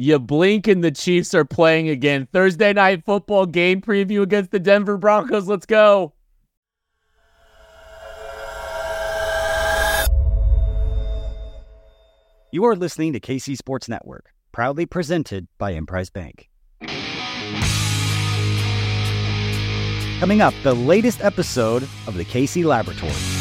You blink and the Chiefs are playing again. Thursday night football game preview against the Denver Broncos. Let's go. You are listening to KC Sports Network, proudly presented by Emprise Bank. Coming up, the latest episode of the KC Laboratory.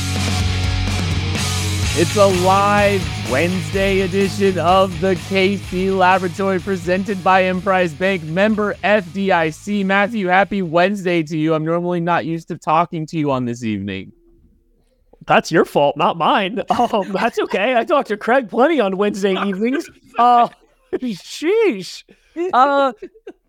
It's a live Wednesday edition of the KC Laboratory presented by Emprise Bank, member FDIC. Matthew, happy Wednesday to you. I'm normally not used to talking to you on this evening. That's your fault, not mine. Um, that's okay. I talk to Craig plenty on Wednesday evenings. Uh, sheesh. Uh,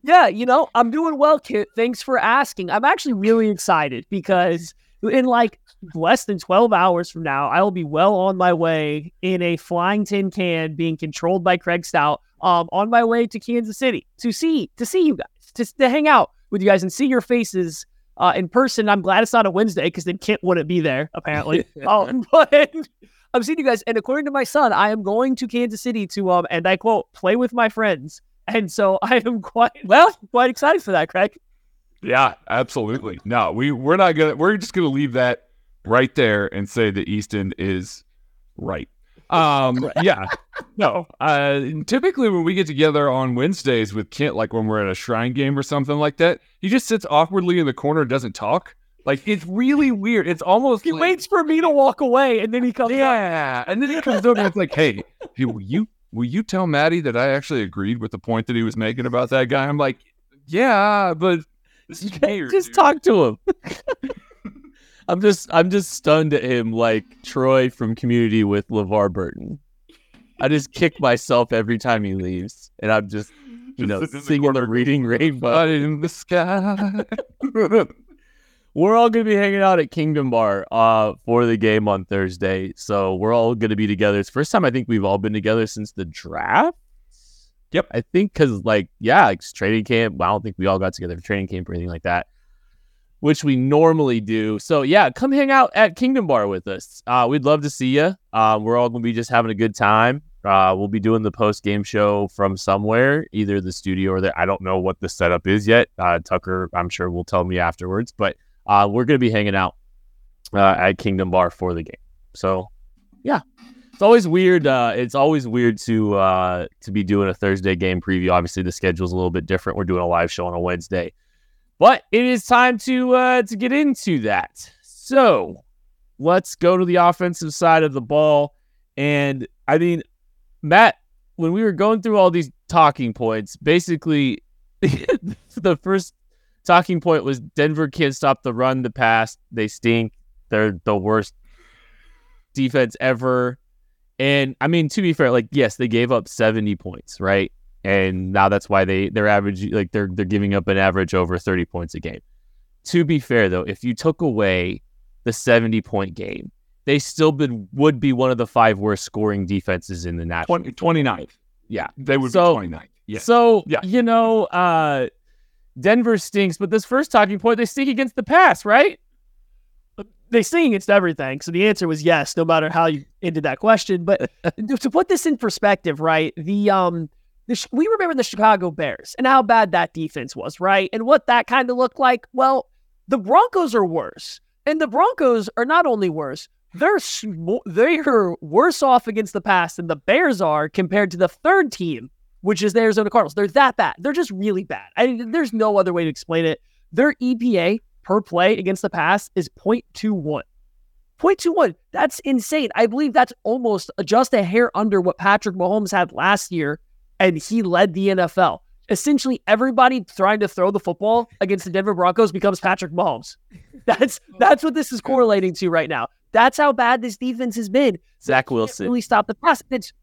yeah, you know, I'm doing well, Kit. Thanks for asking. I'm actually really excited because in like less than 12 hours from now, I will be well on my way in a flying tin can being controlled by Craig Stout um, on my way to Kansas City to see to see you guys, to, to hang out with you guys and see your faces uh, in person. I'm glad it's not a Wednesday because then Kent wouldn't be there, apparently. um, but I'm seeing you guys. And according to my son, I am going to Kansas City to, um, and I quote, play with my friends. And so I am quite, well, quite excited for that, Craig. Yeah, absolutely. No, we we're not gonna. We're just gonna leave that right there and say that Easton is right. Um, yeah, no. Uh, typically when we get together on Wednesdays with Kent, like when we're at a shrine game or something like that, he just sits awkwardly in the corner and doesn't talk. Like it's really weird. It's almost he like, waits for me to walk away, and then he comes. Yeah, and then he comes over and it's like, hey, hey, will you will you tell Maddie that I actually agreed with the point that he was making about that guy? I'm like, yeah, but this is. Just dude. talk to him. I'm just I'm just stunned at him like Troy from Community with LeVar Burton. I just kick myself every time he leaves, and I'm just you know sitting in the singing the reading rainbow. In the sky. We're all gonna be hanging out at Kingdom Bar uh for the game on Thursday, so we're all gonna be together. It's the first time I think we've all been together since the draft. Yep. I think because like yeah, like training camp. well, I don't think we all got together for training camp or anything like that, which we normally do. So yeah, come hang out at Kingdom Bar with us. Uh, we'd love to see you. Uh, we're all gonna be just having a good time. Uh, we'll be doing the post game show from somewhere, either the studio or the. I don't know what the setup is yet. Uh, Tucker, I'm sure will tell me afterwards, but uh, we're gonna be hanging out uh, at Kingdom Bar for the game. So yeah, it's always weird. Uh, it's always weird to uh, to be doing a Thursday game preview. Obviously, the schedule's a little bit different. We're doing a live show on a Wednesday, but it is time to uh, to get into that. So let's go to the offensive side of the ball. And I mean, Matt, when we were going through all these talking points, basically the first talking point was Denver can't stop the run, the pass. They stink. They're the worst defense ever. And I mean, to be fair, like yes, they gave up 70 points, right? And now that's why they they're average like they're they're giving up an average over 30 points a game. To be fair though, if you took away the 70 point game, they still been, would be one of the five worst scoring defenses in the national. 20, 29th. Yeah. They would So- be 29th. Yeah. So, Yeah. you know, uh, Denver stinks, but this first talking point, they stink against the pass, right? They sing against everything. So the answer was yes, no matter how you ended that question. But to put this in perspective, right? The um, the, we remember the Chicago Bears and how bad that defense was, right? And what that kind of looked like. Well, the Broncos are worse, and the Broncos are not only worse. They're they are worse off against the pass than the Bears are compared to the third team, which is the Arizona Cardinals. They're that bad. They're just really bad. I, there's no other way to explain it. Their EPA per play against the pass is 0.21. 0.21. That's insane. I believe that's almost just a hair under what Patrick Mahomes had last year, and he led the NFL. Essentially, everybody trying to throw the football against the Denver Broncos becomes Patrick Mahomes. That's that's what this is correlating to right now. That's how bad this defense has been. Zach Wilson. really stop the pass. It's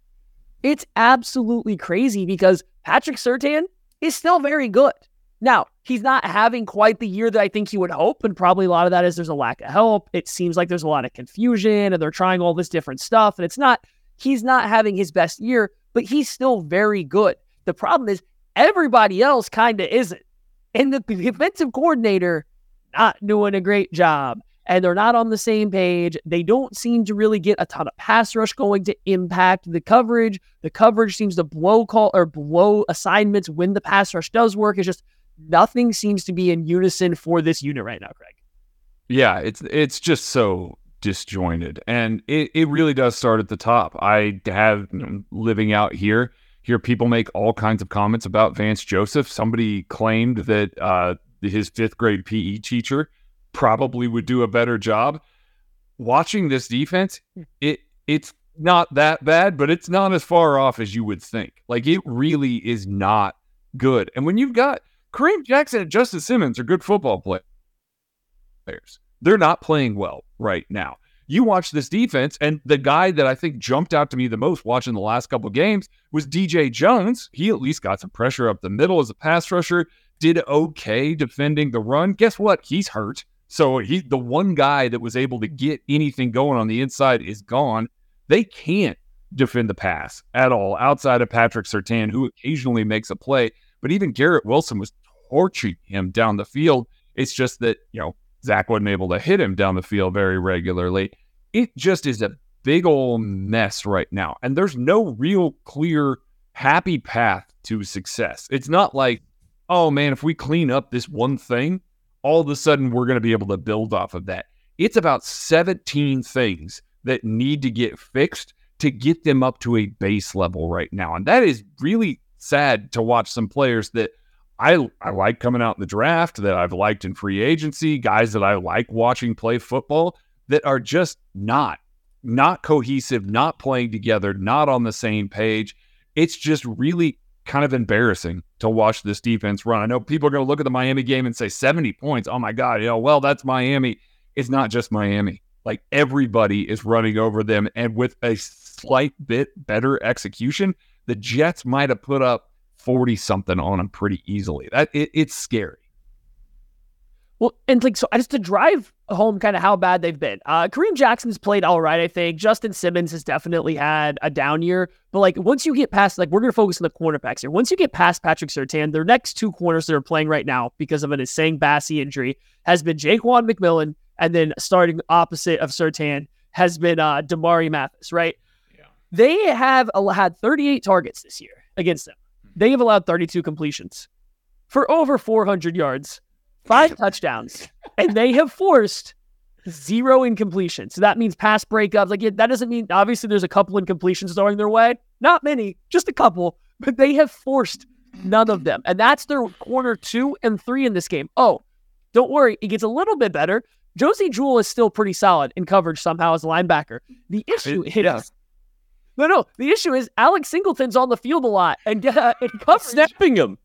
it's absolutely crazy because Patrick Surtain is still very good. Now, he's not having quite the year that I think he would hope, and probably a lot of that is there's a lack of help. It seems like there's a lot of confusion and they're trying all this different stuff, and it's not he's not having his best year, but he's still very good. The problem is everybody else kind of isn't. And the defensive coordinator not doing a great job. and they're not on the same page. They don't seem to really get a ton of pass rush going to impact the coverage. The coverage seems to blow call or blow assignments when the pass rush does work. It's just nothing seems to be in unison for this unit right now, Craig. Yeah, it's it's just so disjointed, and it, it really does start at the top. I have you know, living out here hear people make all kinds of comments about Vance Joseph. Somebody claimed that uh, his fifth grade PE teacher probably would do a better job. Watching this defense, it it's not that bad, but it's not as far off as you would think. Like it really is not good. And when you've got Kareem Jackson and Justin Simmons are good football players. They're not playing well right now. You watch this defense, and the guy that I think jumped out to me the most watching the last couple games was DJ Jones. He at least got some pressure up the middle as a pass rusher, did okay defending the run. Guess what? He's hurt. So he the one guy that was able to get anything going on the inside is gone. They can't defend the pass at all outside of Patrick Surtain, who occasionally makes a play. But even Garrett Wilson was torching him down the field. It's just that, you know, Zach wasn't able to hit him down the field very regularly. It just is a big old mess right now. And there's no real clear, happy path to success. It's not like, oh man, if we clean up this one thing, all of a sudden we're going to be able to build off of that. It's about 17 things that need to get fixed to get them up to a base level right now. And that is really sad to watch some players that I I like coming out in the draft, that I've liked in free agency, guys that I like watching play football that are just not not cohesive, not playing together, not on the same page. It's just really kind of embarrassing to watch this defense run. I know people are going to look at the Miami game and say 70 points. Oh my God, you know, well, that's Miami. It's not just Miami. Like everybody is running over them. And with a slight bit better execution, the Jets might have put up 40 something on them pretty easily. That it, it's scary. Well, and like so, just to drive home kind of how bad they've been. Uh, Kareem Jackson's played all right, I think. Justin Simmons has definitely had a down year, but like once you get past, like we're gonna focus on the cornerbacks here. Once you get past Patrick Surtain, their next two corners that are playing right now because of an insane Bassey injury has been Ja'Quan McMillian, and then starting opposite of Surtain has been uh, Damari Mathis. Right? Yeah. They have had 38 targets this year against them. They have allowed 32 completions for over 400 yards, five touchdowns, and they have forced zero incompletion. So that means pass breakups. Like that doesn't mean obviously there's a couple incompletions throwing their way. Not many, just a couple, but they have forced none of them. And that's their corner two and three in this game. Oh, don't worry, it gets a little bit better. Josey Jewell is still pretty solid in coverage somehow as a linebacker. The issue is yeah. No, no. The issue is Alex Singleton's on the field a lot and, uh, and snapping him.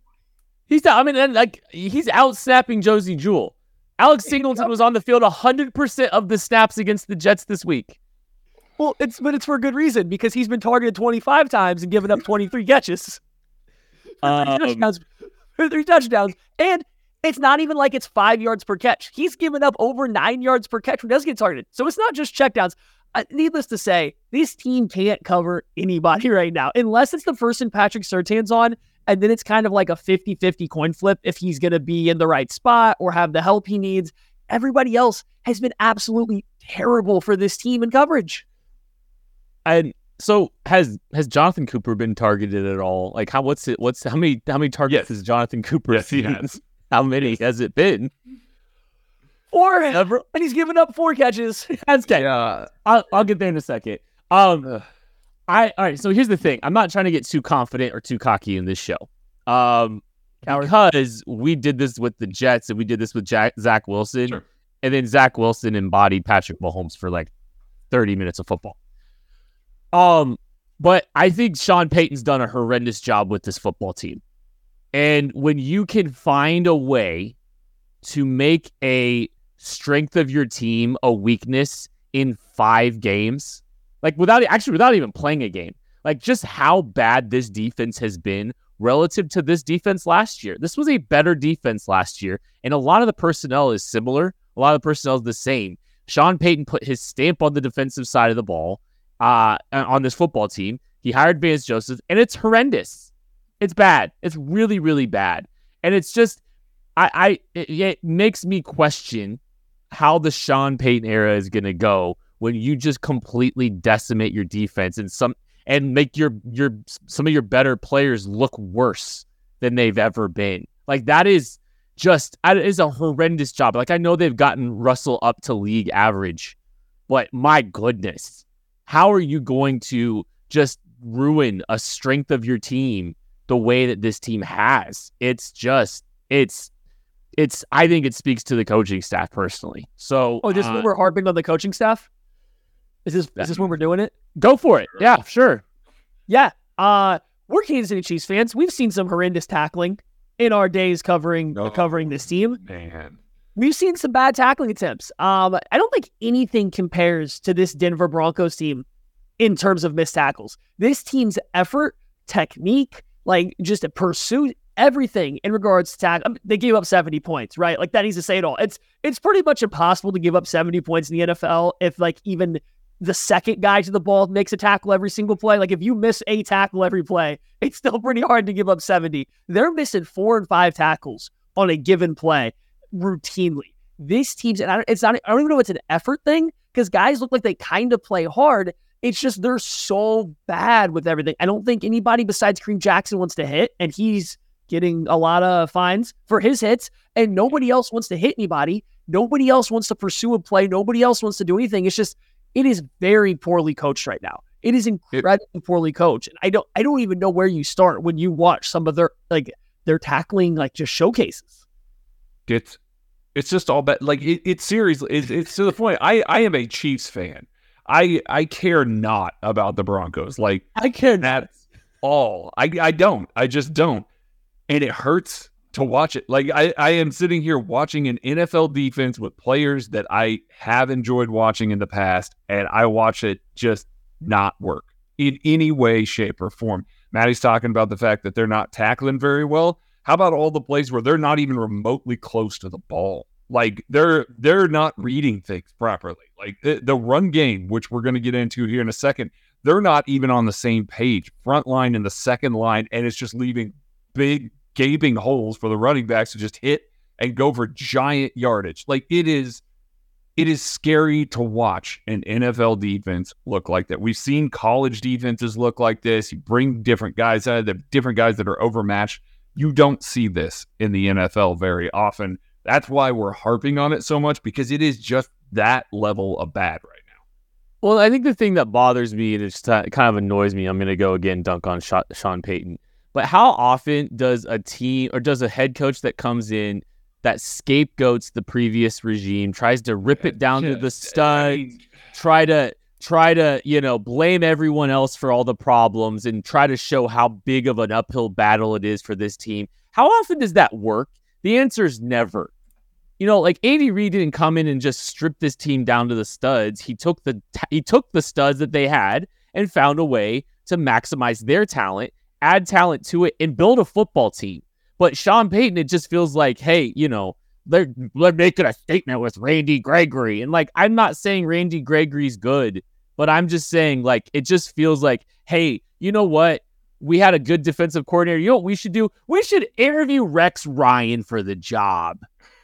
He's I mean, and like he's out snapping Josey Jewell. Alex Singleton was on the field 100% of the snaps against the Jets this week. Well, it's but it's for a good reason because he's been targeted 25 times and given up 23 catches. Three, um, touchdowns, three touchdowns. And it's not even like it's five yards per catch. He's given up over nine yards per catch when he does get targeted. So it's not just checkdowns uh, needless to say, this team can't cover anybody right now unless it's the person Patrick Surtain's on. And then it's kind of like a 50 50 coin flip if he's going to be in the right spot or have the help he needs. Everybody else has been absolutely terrible for this team in coverage. And so has has Jonathan Cooper been targeted at all? Like how what's it what's how many how many targets yes. has Jonathan Cooper yes, he has. How many has it been? Four, Ever? and he's given up four catches. That's okay. Uh, I'll, I'll get there in a second. Um, I all right. So here's the thing. I'm not trying to get too confident or too cocky in this show. Um, because we did this with the Jets and we did this with Jack, Zach Wilson, sure. and then Zach Wilson embodied Patrick Mahomes for like 30 minutes of football. Um, but I think Sean Payton's done a horrendous job with this football team. And when you can find a way to make a strength of your team a weakness in five games, like without actually without even playing a game, like just how bad this defense has been relative to this defense last year. This was a better defense last year, and a lot of the personnel is similar. A lot of the personnel is the same. Sean Payton put his stamp on the defensive side of the ball uh, on this football team. He hired Vance Joseph, and it's horrendous. It's bad. It's really, really bad. And it's just, I, I, it, it makes me question how the Sean Payton era is going to go when you just completely decimate your defense and some and make your your some of your better players look worse than they've ever been. Like that is just it is a horrendous job. Like I know they've gotten Russell up to league average, but my goodness, how are you going to just ruin a strength of your team the way that this team has? It's just it's it's I think it speaks to the coaching staff personally. So Oh, just uh, when we're harping on the coaching staff? Is this is this when we're doing it? go for it. Yeah, sure. Yeah. Uh we're Kansas City Chiefs fans. We've seen some horrendous tackling in our days covering Oh. covering this team. Man. We've seen some bad tackling attempts. Um, I don't think anything compares to this Denver Broncos team in terms of missed tackles. This team's effort, technique, like just a pursuit, everything in regards to tackle. Um, they gave up 70 points, right? Like that needs to say it all. It's it's pretty much impossible to give up 70 points in the NFL if like even the second guy to the ball makes a tackle every single play. Like if you miss a tackle every play, it's still pretty hard to give up 70. They're missing four and five tackles on a given play routinely. This team's, and I don't, it's not, I don't even know if it's an effort thing because guys look like they kind of play hard. It's just they're so bad with everything. I don't think anybody besides Kareem Jackson wants to hit, and he's getting a lot of fines for his hits, and nobody else wants to hit anybody. Nobody else wants to pursue a play. Nobody else wants to do anything. It's just, it is very poorly coached right now. It is incredibly poorly coached. And I don't I don't even know where you start when you watch some of their like their tackling like just showcases. It's it's just all bad. Like it, it's seriously, it's, it's to the point. I I am a Chiefs fan. I I care not about the Broncos. Like I care not at all. I I don't. I just don't. And it hurts to watch it. Like I I am sitting here watching an NFL defense with players that I have enjoyed watching in the past, and I watch it just not work in any way, shape, or form. Maddie's talking about the fact that they're not tackling very well. How about all the plays where they're not even remotely close to the ball? Like they're they're not reading things properly. Like the, the run game, which we're going to get into here in a second, they're not even on the same page. Front line and the second line, and it's just leaving big gaping holes for the running backs to just hit and go for giant yardage. Like it is it is scary to watch an NFL defense look like that. We've seen college defenses look like this. You bring different guys out, of the different guys that are overmatched. You don't see this in the NFL very often. That's why we're harping on it so much because it is just that level of bad right now. Well, I think the thing that bothers me and it just kind of annoys me, I'm going to go again dunk on Sean Payton. But how often does a team or does a head coach that comes in that scapegoats the previous regime, tries to rip it down to the stud, try to try to you know blame everyone else for all the problems, and try to show how big of an uphill battle it is for this team? How often does that work? The answer is never. You know, like Andy Reid didn't come in and just strip this team down to the studs. He took the he took the studs that they had and found a way to maximize their talent, add talent to it, and build a football team. But Sean Payton, it just feels like, hey, you know, they're they're making a statement with Randy Gregory, and like I'm not saying Randy Gregory's good, but I'm just saying like it just feels like, hey, you know what? We had a good defensive coordinator. You know what we should do? We should interview Rex Ryan for the job.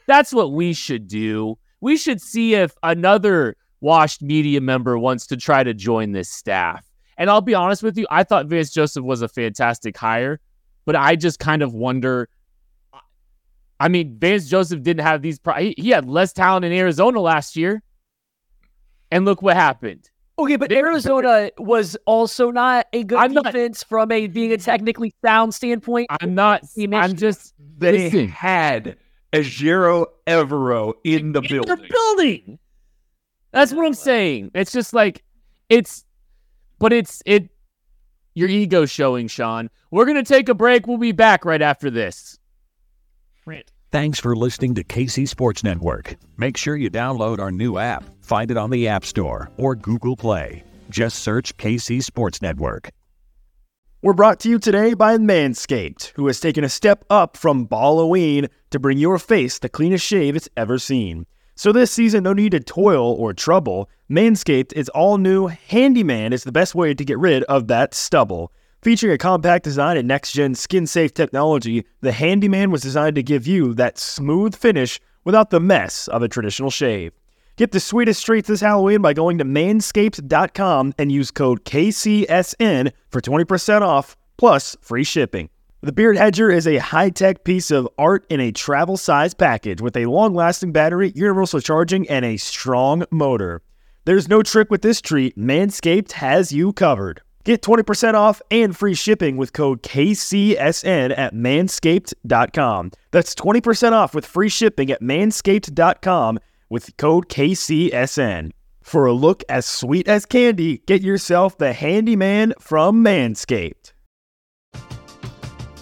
That's what we should do. We should see if another washed media member wants to try to join this staff. And I'll be honest with you, I thought Vance Joseph was a fantastic hire, but I just kind of wonder. I mean, Vance Joseph didn't have these. Pro- he, he had less talent in Arizona last year, and look what happened. Okay, but Arizona was also not a good I'm not- defense from a being a technically sound standpoint. I'm not. He I'm just. They Listen. had Ejiro Evero in the in building. the building. That's what I'm saying. It's just like it's, but it's it. Your ego showing, Sean. We're gonna take a break. We'll be back right after this. Thanks for listening to KC Sports Network. Make sure you download our new app. Find it on the App Store or Google Play. Just search KC Sports Network. We're brought to you today by Manscaped, who has taken a step up from Halloween to bring your face the cleanest shave it's ever seen. So this season, no need to toil or trouble. Manscaped is all new. Handyman is the best way to get rid of that stubble. Featuring a compact design and next gen skin safe technology, the Handyman was designed to give you that smooth finish without the mess of a traditional shave. Get the sweetest treats this Halloween by going to manscaped.com and use code KCSN for 20% off plus free shipping. The Beard Hedger is a high tech piece of art in a travel size package with a long lasting battery, universal charging, and a strong motor. There's no trick with this treat, Manscaped has you covered. Get 20% off and free shipping with code KCSN at manscaped.com. That's 20% off with free shipping at manscaped.com with code KCSN. For a look as sweet as candy, get yourself the handyman from Manscaped.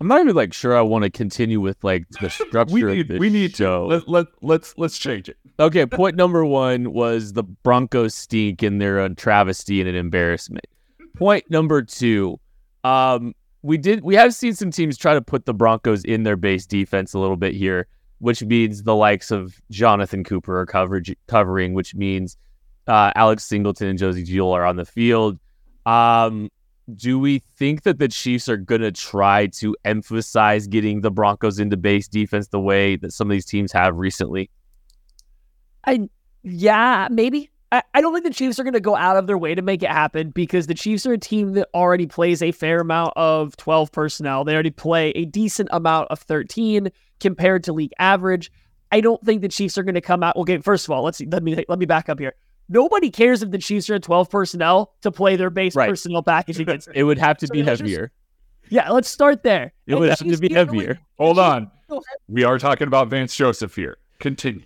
I'm not even like sure I want to continue with like the structure we of need this we need show. to let, let let's let's change it. Okay, point number one was the Broncos stink and they're a travesty and an embarrassment. Point number two, um, we did we have seen some teams try to put the Broncos in their base defense a little bit here, which means the likes of Jonathan Cooper are coverage covering, which means uh, Alex Singleton and Josey Jewell are on the field. Um, do we think that the Chiefs are going to try to emphasize getting the Broncos into base defense the way that some of these teams have recently? I yeah, maybe. I, I don't think the Chiefs are going to go out of their way to make it happen because the Chiefs are a team that already plays a fair amount of 12 personnel. They already play a decent amount of 13 compared to league average. I don't think the Chiefs are going to come out. Okay, first of all, let's see. Let me let me back up here. Nobody cares if the Chiefs are at 12 personnel to play their base Right. personnel package against. It would have to So be let's just- heavier. Yeah, let's start there. It And would have to be heavier. Hold on. We are talking about Vance Joseph here. Continue.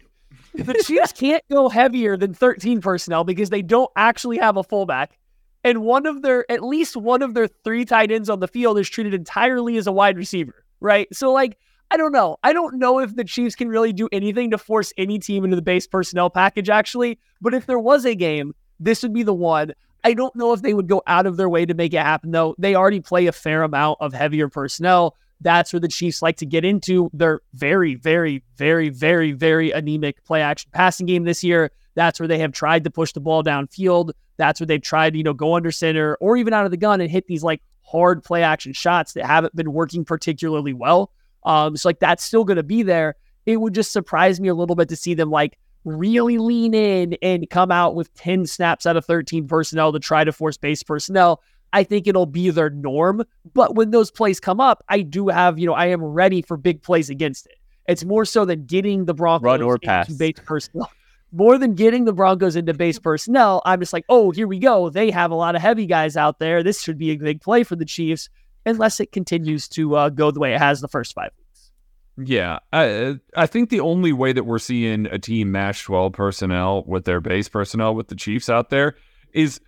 the Chiefs can't go heavier than 13 personnel because they don't actually have a fullback. And one of their, at least one of their three tight ends on the field is treated entirely as a wide receiver, right? So, like, I don't know. I don't know if the Chiefs can really do anything to force any team into the base personnel package, actually. But if there was a game, this would be the one. I don't know if they would go out of their way to make it happen, though. They already play a fair amount of heavier personnel. That's where the Chiefs like to get into their very, very, very, very, very anemic play action passing game this year. That's where they have tried to push the ball downfield. That's where they've tried to, you know, go under center or even out of the gun and hit these like hard play action shots that haven't been working particularly well. Um, so like that's still going to be there. It would just surprise me a little bit to see them like really lean in and come out with 10 snaps out of 13 personnel to try to force base personnel. I think it'll be their norm. But when those plays come up, I do have, you know, I am ready for big plays against it. It's more so than getting the Broncos Run or into base personnel. More than getting the Broncos into base personnel, I'm just like, oh, here we go. They have a lot of heavy guys out there. This should be a big play for the Chiefs, unless it continues to uh, go the way it has the first five weeks. Yeah, I I think the only way that we're seeing a team match 12 personnel with their base personnel with the Chiefs out there is,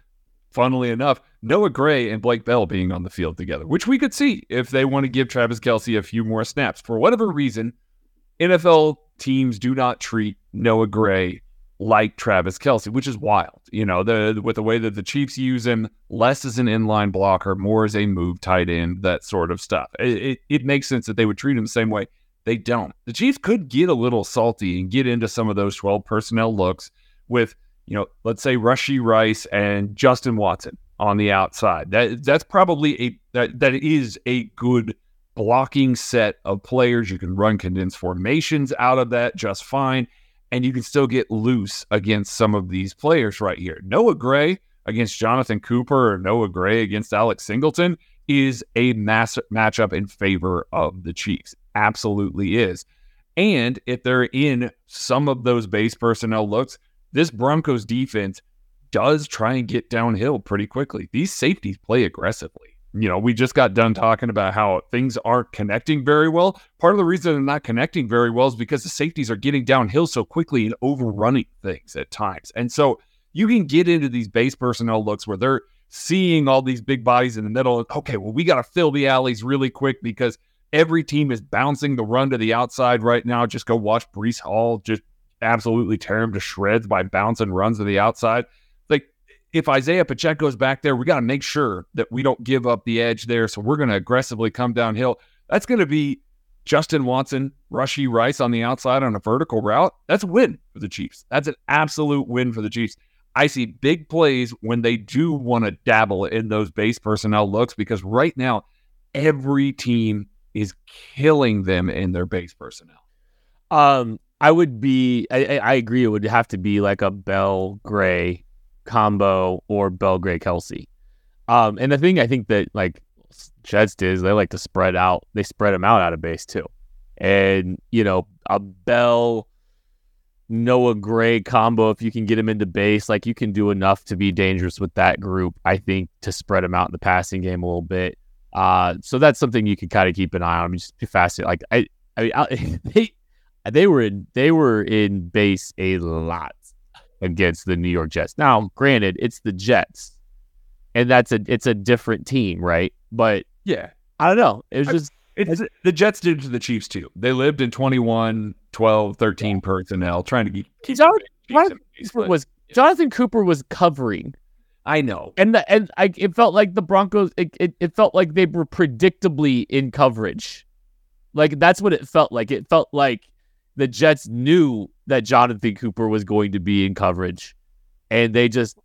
funnily enough, Noah Gray and Blake Bell being on the field together, which we could see if they want to give Travis Kelce a few more snaps. For whatever reason, NFL teams do not treat Noah Gray like Travis Kelce, which is wild. You know, the with the way that the Chiefs use him, less as an inline blocker, more as a move tight end, that sort of stuff. It, it, it makes sense that they would treat him the same way. They don't. The Chiefs could get a little salty and get into some of those 12 personnel looks with, you know, let's say Rashee Rice and Justin Watson on the outside. That that's probably a that that is a good blocking set of players. You can run condensed formations out of that just fine and you can still get loose against some of these players right here. Noah Gray against Jonathan Cooper or Noah Gray against Alex Singleton is a mass matchup in favor of the Chiefs. Absolutely is. And if they're in some of those base personnel looks, this Broncos defense does try and get downhill pretty quickly. These safeties play aggressively you know, we just got done talking about how things aren't connecting very well. Part of the reason they're not connecting very well is because the safeties are getting downhill so quickly and overrunning things at times. And so you can get into these base personnel looks where they're seeing all these big bodies in the middle. Okay, well, we got to fill the alleys really quick because every team is bouncing the run to the outside right now. Just go watch Breece Hall just absolutely tear him to shreds by bouncing runs to the outside if Isaiah Pacheco's back there, we got to make sure that we don't give up the edge there. So we're going to aggressively come downhill. That's going to be Justin Watson, Rashee Rice on the outside on a vertical route. That's a win for the Chiefs. That's an absolute win for the Chiefs. I see big plays when they do want to dabble in those base personnel looks because right now, every team is killing them in their base personnel. Um, I would be, I, I agree. It would have to be like a Bell Gray combo or Bell Gray Kelce. Um, and the thing I think that like Jets did is they like to spread out. They spread them out out of base too, and you know a Bell Noah Gray combo if you can get him into base, like you can do enough to be dangerous with that group. I think to spread them out in the passing game a little bit. Uh, so that's something you can kind of keep an eye on. Just be fascinated. Like I, I mean, I, they they were in they were in base a lot against the New York Jets. Now, granted, it's the Jets, and that's a it's a different team, right? But yeah, I don't know. It was just it's, the Jets did to the Chiefs too. They lived in 21, 12, 13 personnel, trying to keep. keep Jonathan, Jonathan Cooper was Jonathan Cooper was covering. I know, and the, and I it felt like the Broncos. It, it, it felt like they were predictably in coverage. Like that's what it felt like. It felt like the Jets knew that Jonathan Cooper was going to be in coverage, and they just,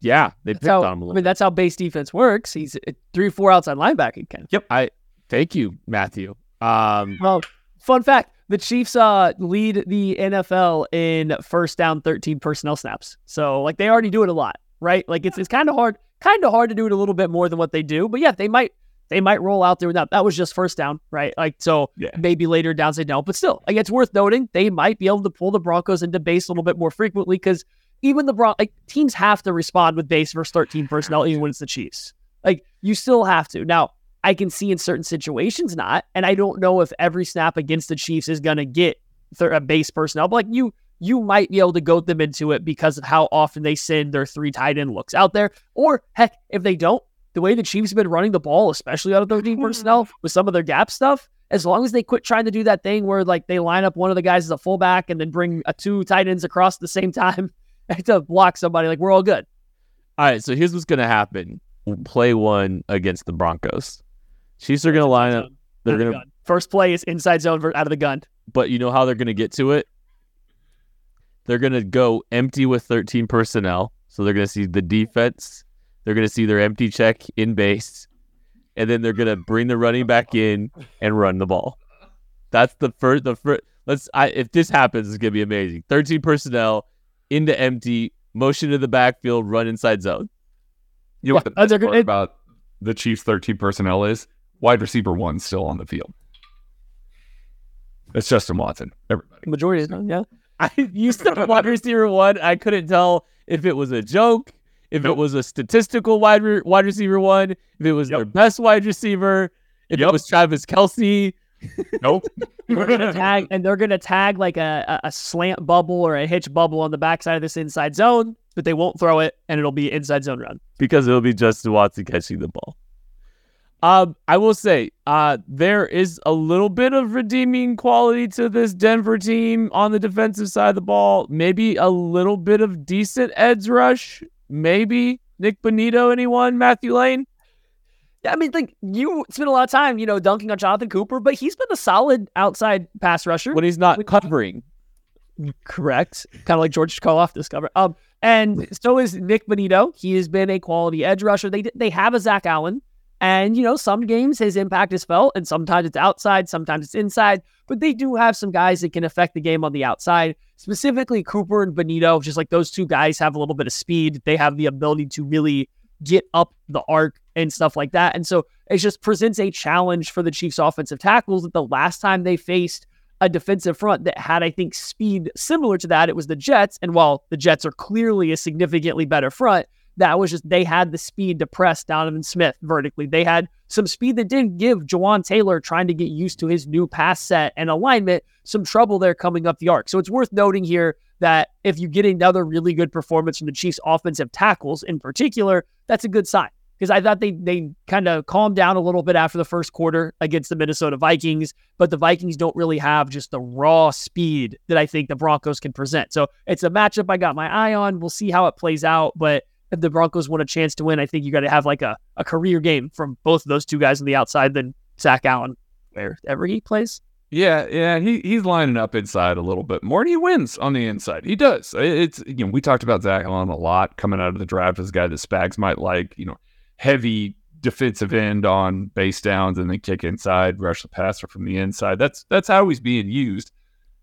yeah, they that's picked how, on him a little. I mean, that's how base defense works. He's three, four outside linebacker. Ken. Yep. I thank you, Matthew. Um, well, fun fact: the Chiefs uh, lead the NFL in first down, thirteen personnel snaps. So, like, they already do it a lot, right? Like, it's it's kind of hard, kind of hard to do it a little bit more than what they do. But yeah, they might they might roll out there. That that was just first down, right? Like so, yeah. maybe later downs they don't, but still, like it's worth noting they might be able to pull the Broncos into base a little bit more frequently because even the Bron like teams have to respond with base versus thirteen personnel even when it's the Chiefs. Like you still have to. Now I can see in certain situations not, and I don't know if every snap against the Chiefs is gonna get th- a base personnel, but like you you might be able to goat them into it because of how often they send their three tight end looks out there. Or heck, if they don't, the way the Chiefs have been running the ball, especially out of 13 personnel with some of their gap stuff, as long as they quit trying to do that thing where like they line up one of the guys as a fullback and then bring a two tight ends across at the same time to block somebody, like we're all good. All right, so here's what's gonna happen. Play one against the Broncos. Chiefs are gonna line up. They're gonna the first play is inside zone out of the gun. But you know how they're gonna get to it? They're gonna go empty with 13 personnel. So they're gonna see the defense they're going to see their empty check in base, and then they're going to bring the running back in and run the ball. That's the first. The first. Let's. I, if this happens, it's going to be amazing. Thirteen personnel into empty, motion to the backfield, run inside zone. You know what the best part about the Chiefs' thirteen personnel is? Wide receiver one still on the field. It's Justin Watson. Everybody. Majority is yeah. I used to wide receiver one. I couldn't tell if it was a joke if nope. it was a statistical wide re- wide receiver one, if it was yep. their best wide receiver, if yep. it was Travis Kelce. Nope. they're gonna tag and they're gonna tag like a, a slant bubble or a hitch bubble on the backside of this inside zone, but they won't throw it and it'll be inside zone run. Because it'll be Justin Watson catching the ball. Um, I will say, uh, there is a little bit of redeeming quality to this Denver team on the defensive side of the ball. Maybe a little bit of decent edge rush. Maybe Nik Bonitto, anyone? Matthew Lane. Yeah, I mean, like you spent a lot of time, you know, dunking on Jonathan Cooper, but he's been a solid outside pass rusher when he's not covering. Correct. Kind of like George Koloff discovered. Um, and so is Nik Bonitto. He has been a quality edge rusher. They they have a Zach Allen, and you know some games his impact is felt, and sometimes it's outside, sometimes it's inside. But they do have some guys that can affect the game on the outside. Specifically, Cooper and Bonitto. Just like those two guys have a little bit of speed. They have the ability to really get up the arc and stuff like that. And so it just presents a challenge for the Chiefs offensive tackles that the last time they faced a defensive front that had, I think, speed similar to that. It was the Jets. And while the Jets are clearly a significantly better front, that was just they had the speed to press Donovan Smith vertically. They had some speed that did give Jawaan Taylor trying to get used to his new pass set and alignment some trouble there coming up the arc. So it's worth noting here that if you get another really good performance from the Chiefs offensive tackles in particular, that's a good sign because I thought they they kind of calmed down a little bit after the first quarter against the Minnesota Vikings, but the Vikings don't really have just the raw speed that I think the Broncos can present. So it's a matchup I got my eye on. We'll see how it plays out, but if the Broncos want a chance to win, I think you got to have like a, a career game from both of those two guys on the outside than Zach Allen wherever he plays. Yeah, yeah, he he's lining up inside a little bit more, and he wins on the inside. He does. It's you know we talked about Zach Allen a lot coming out of the draft as a guy that Spags might like. You know, heavy defensive end on base downs and then kick inside, rush the passer from the inside. That's that's how he's being used.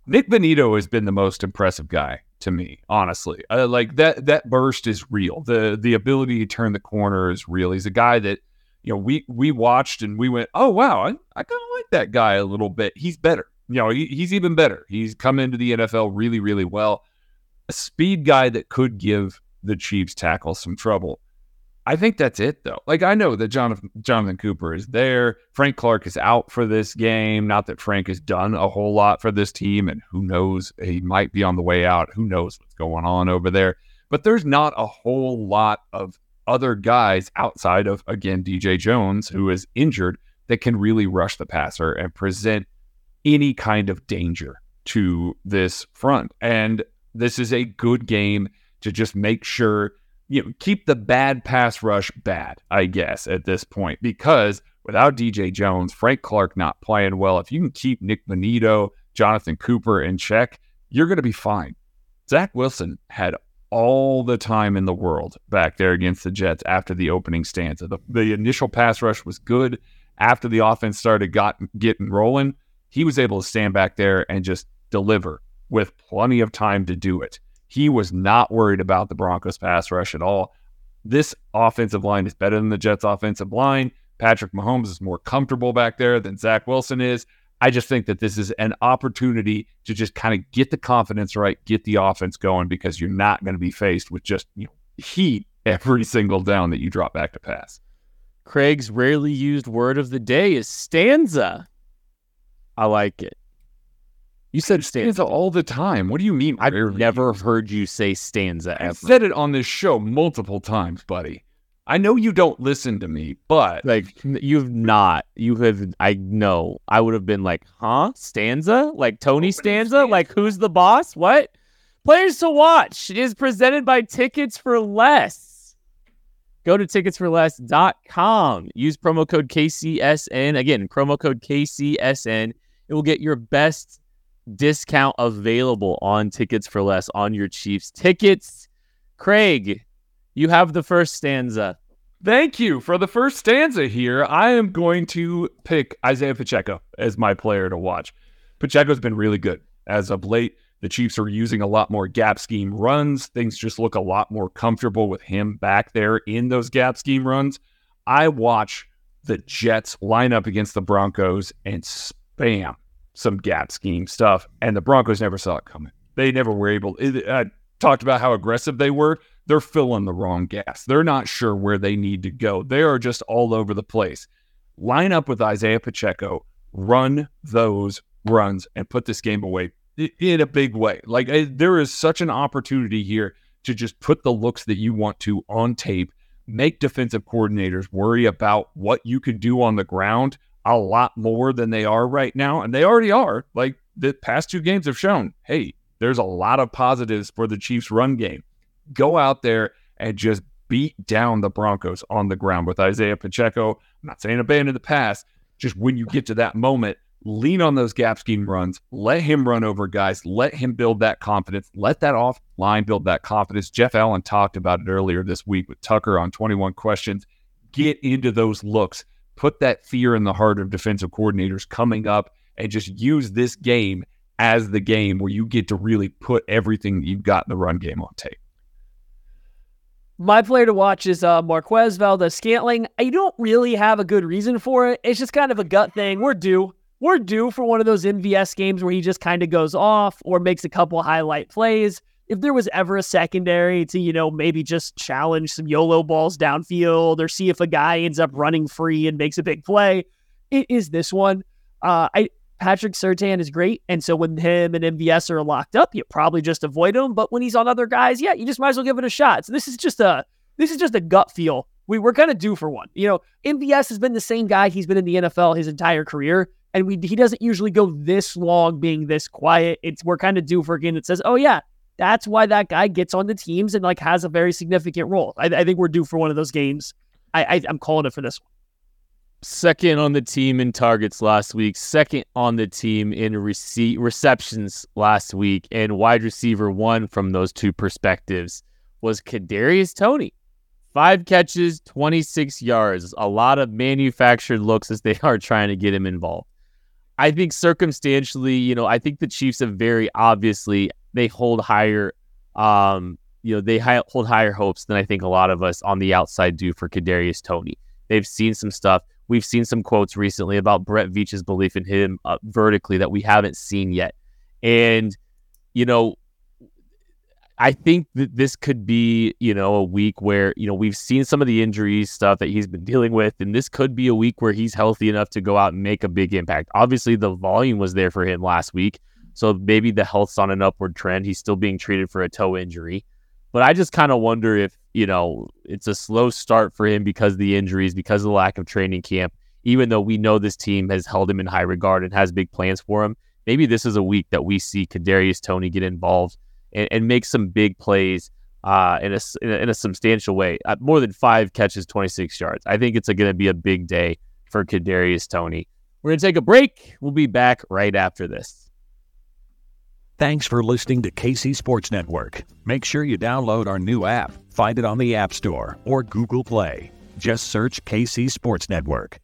Nik Bonitto has been the most impressive guy to me, honestly. Uh, like that that burst is real. The the ability to turn the corner is real. He's a guy that you know we we watched and we went, oh wow, I, I kind of like that guy a little bit. He's better. You know, he, he's even better. He's come into the NFL really really well. A speed guy that could give the Chiefs tackle some trouble. I think that's it though. Like I know that Jonathan Jonathan Cooper is there. Frank Clark is out for this game. Not that Frank has done a whole lot for this team, and who knows, he might be on the way out. Who knows what's going on over there? But there's not a whole lot of other guys outside of again DJ Jones, who is injured, that can really rush the passer and present any kind of danger to this front. And this is a good game to just make sure you know, keep the bad pass rush bad, I guess, at this point, because without DJ Jones, Frank Clark not playing well, if you can keep Nik Bonitto, Jonathan Cooper in check, you're going to be fine. Zach Wilson had all the time in the world back there against the Jets after the opening stanza. The, the initial pass rush was good. After the offense started got, getting rolling, he was able to stand back there and just deliver with plenty of time to do it. He was not worried about the Broncos pass rush at all. This offensive line is better than the Jets offensive line. Patrick Mahomes is more comfortable back there than Zach Wilson is. I just think that this is an opportunity to just kind of get the confidence right, get the offense going because you're not going to be faced with just you know, heat every single down that you drop back to pass. Craig's rarely used word of the day is stanza. I like it. You said stanza all the time. What do you mean? I've never heard you say stanza ever. I've said it on this show multiple times, buddy. I know you don't listen to me, but like you've not. You have. I know. I would have been like, huh? Stanza? Like Tony Stanza? stanza? Like who's the boss? What? Players to watch is presented by Tickets for Less. Go to ticketsforless.com. Use promo code KCSN. Again, promo code KCSN. It will get your best discount available on tickets for less on your Chiefs tickets. Craig, you have the first stanza. Thank you for the first stanza here. I am going to pick Isaiah Pacheco as my player to watch. Pacheco's been really good as of late. The Chiefs are using a lot more gap scheme runs. Things just look a lot more comfortable with him back there in those gap scheme runs. I watch the Jets line up against the Broncos and spam some gap scheme stuff, and the Broncos never saw it coming. They never were able. I talked about how aggressive they were. They're filling the wrong gas. They're not sure where they need to go. They are just all over the place. Line up with Isaiah Pacheco, run those runs, and put this game away in a big way. Like there is such an opportunity here to just put the looks that you want to on tape. make defensive coordinators worry about what you can do on the ground a lot more than they are right now. And they already are. Like the past two games have shown, hey, there's a lot of positives for the Chiefs' run game. Go out there and just beat down the Broncos on the ground with Isaiah Pacheco. I'm not saying abandon the pass, just when you get to that moment, lean on those gap scheme runs, let him run over guys, let him build that confidence, let that off line build that confidence. Jeff Allen talked about it earlier this week with Tucker on 21 questions. Get into those looks, put that fear in the heart of defensive coordinators coming up, and just use this game as the game where you get to really put everything that you've got in the run game on tape. My player to watch is uh, Marquez Valdes-Scantling. I don't really have a good reason for it. It's just kind of a gut thing. We're due. We're due for one of those MVS games where he just kind of goes off or makes a couple highlight plays. If there was ever a secondary to, you know, maybe just challenge some YOLO balls downfield or see if a guy ends up running free and makes a big play, it is this one. Uh, I Patrick Surtain is great. And so when him and MVS are locked up, you probably just avoid him. But when he's on other guys, yeah, you just might as well give it a shot. So this is just a this is just a gut feel. We we're kind of due for one. You know, MVS has been the same guy he's been in the NFL his entire career. And we he doesn't usually go this long being this quiet. It's we're kind of due for a game that says, oh yeah, that's why that guy gets on the teams and like has a very significant role. I, I think we're due for one of those games. I, I I'm calling it for this Second on the team in targets last week, second on the team in receipt receptions last week, and wide receiver one from those two perspectives was Kadarius Toney. Five catches, 26 yards. A lot of manufactured looks as they are trying to get him involved. I think circumstantially, you know, I think the Chiefs have very obviously they hold higher, um, you know, they hold higher hopes than I think a lot of us on the outside do for Kadarius Toney. They've seen some stuff. We've seen some quotes recently about Brett Veach's belief in him uh, vertically that we haven't seen yet. And, you know, I think that this could be, you know, a week where, you know, we've seen some of the injuries stuff that he's been dealing with, and this could be a week where he's healthy enough to go out and make a big impact. Obviously, the volume was there for him last week. So maybe the health's on an upward trend. He's still being treated for a toe injury. But I just kind of wonder if, you know, it's a slow start for him because of the injuries, because of the lack of training camp, even though we know this team has held him in high regard and has big plans for him. Maybe this is a week that we see Kadarius Toney get involved and, and make some big plays uh, in, a, in, a, in a substantial way. Uh, more than five catches, 26 yards. I think it's going to be a big day for Kadarius Toney. We're going to take a break. We'll be back right after this. Thanks for listening to KC Sports Network. Make sure you download our new app. Find it on the App Store or Google Play. Just search KC Sports Network.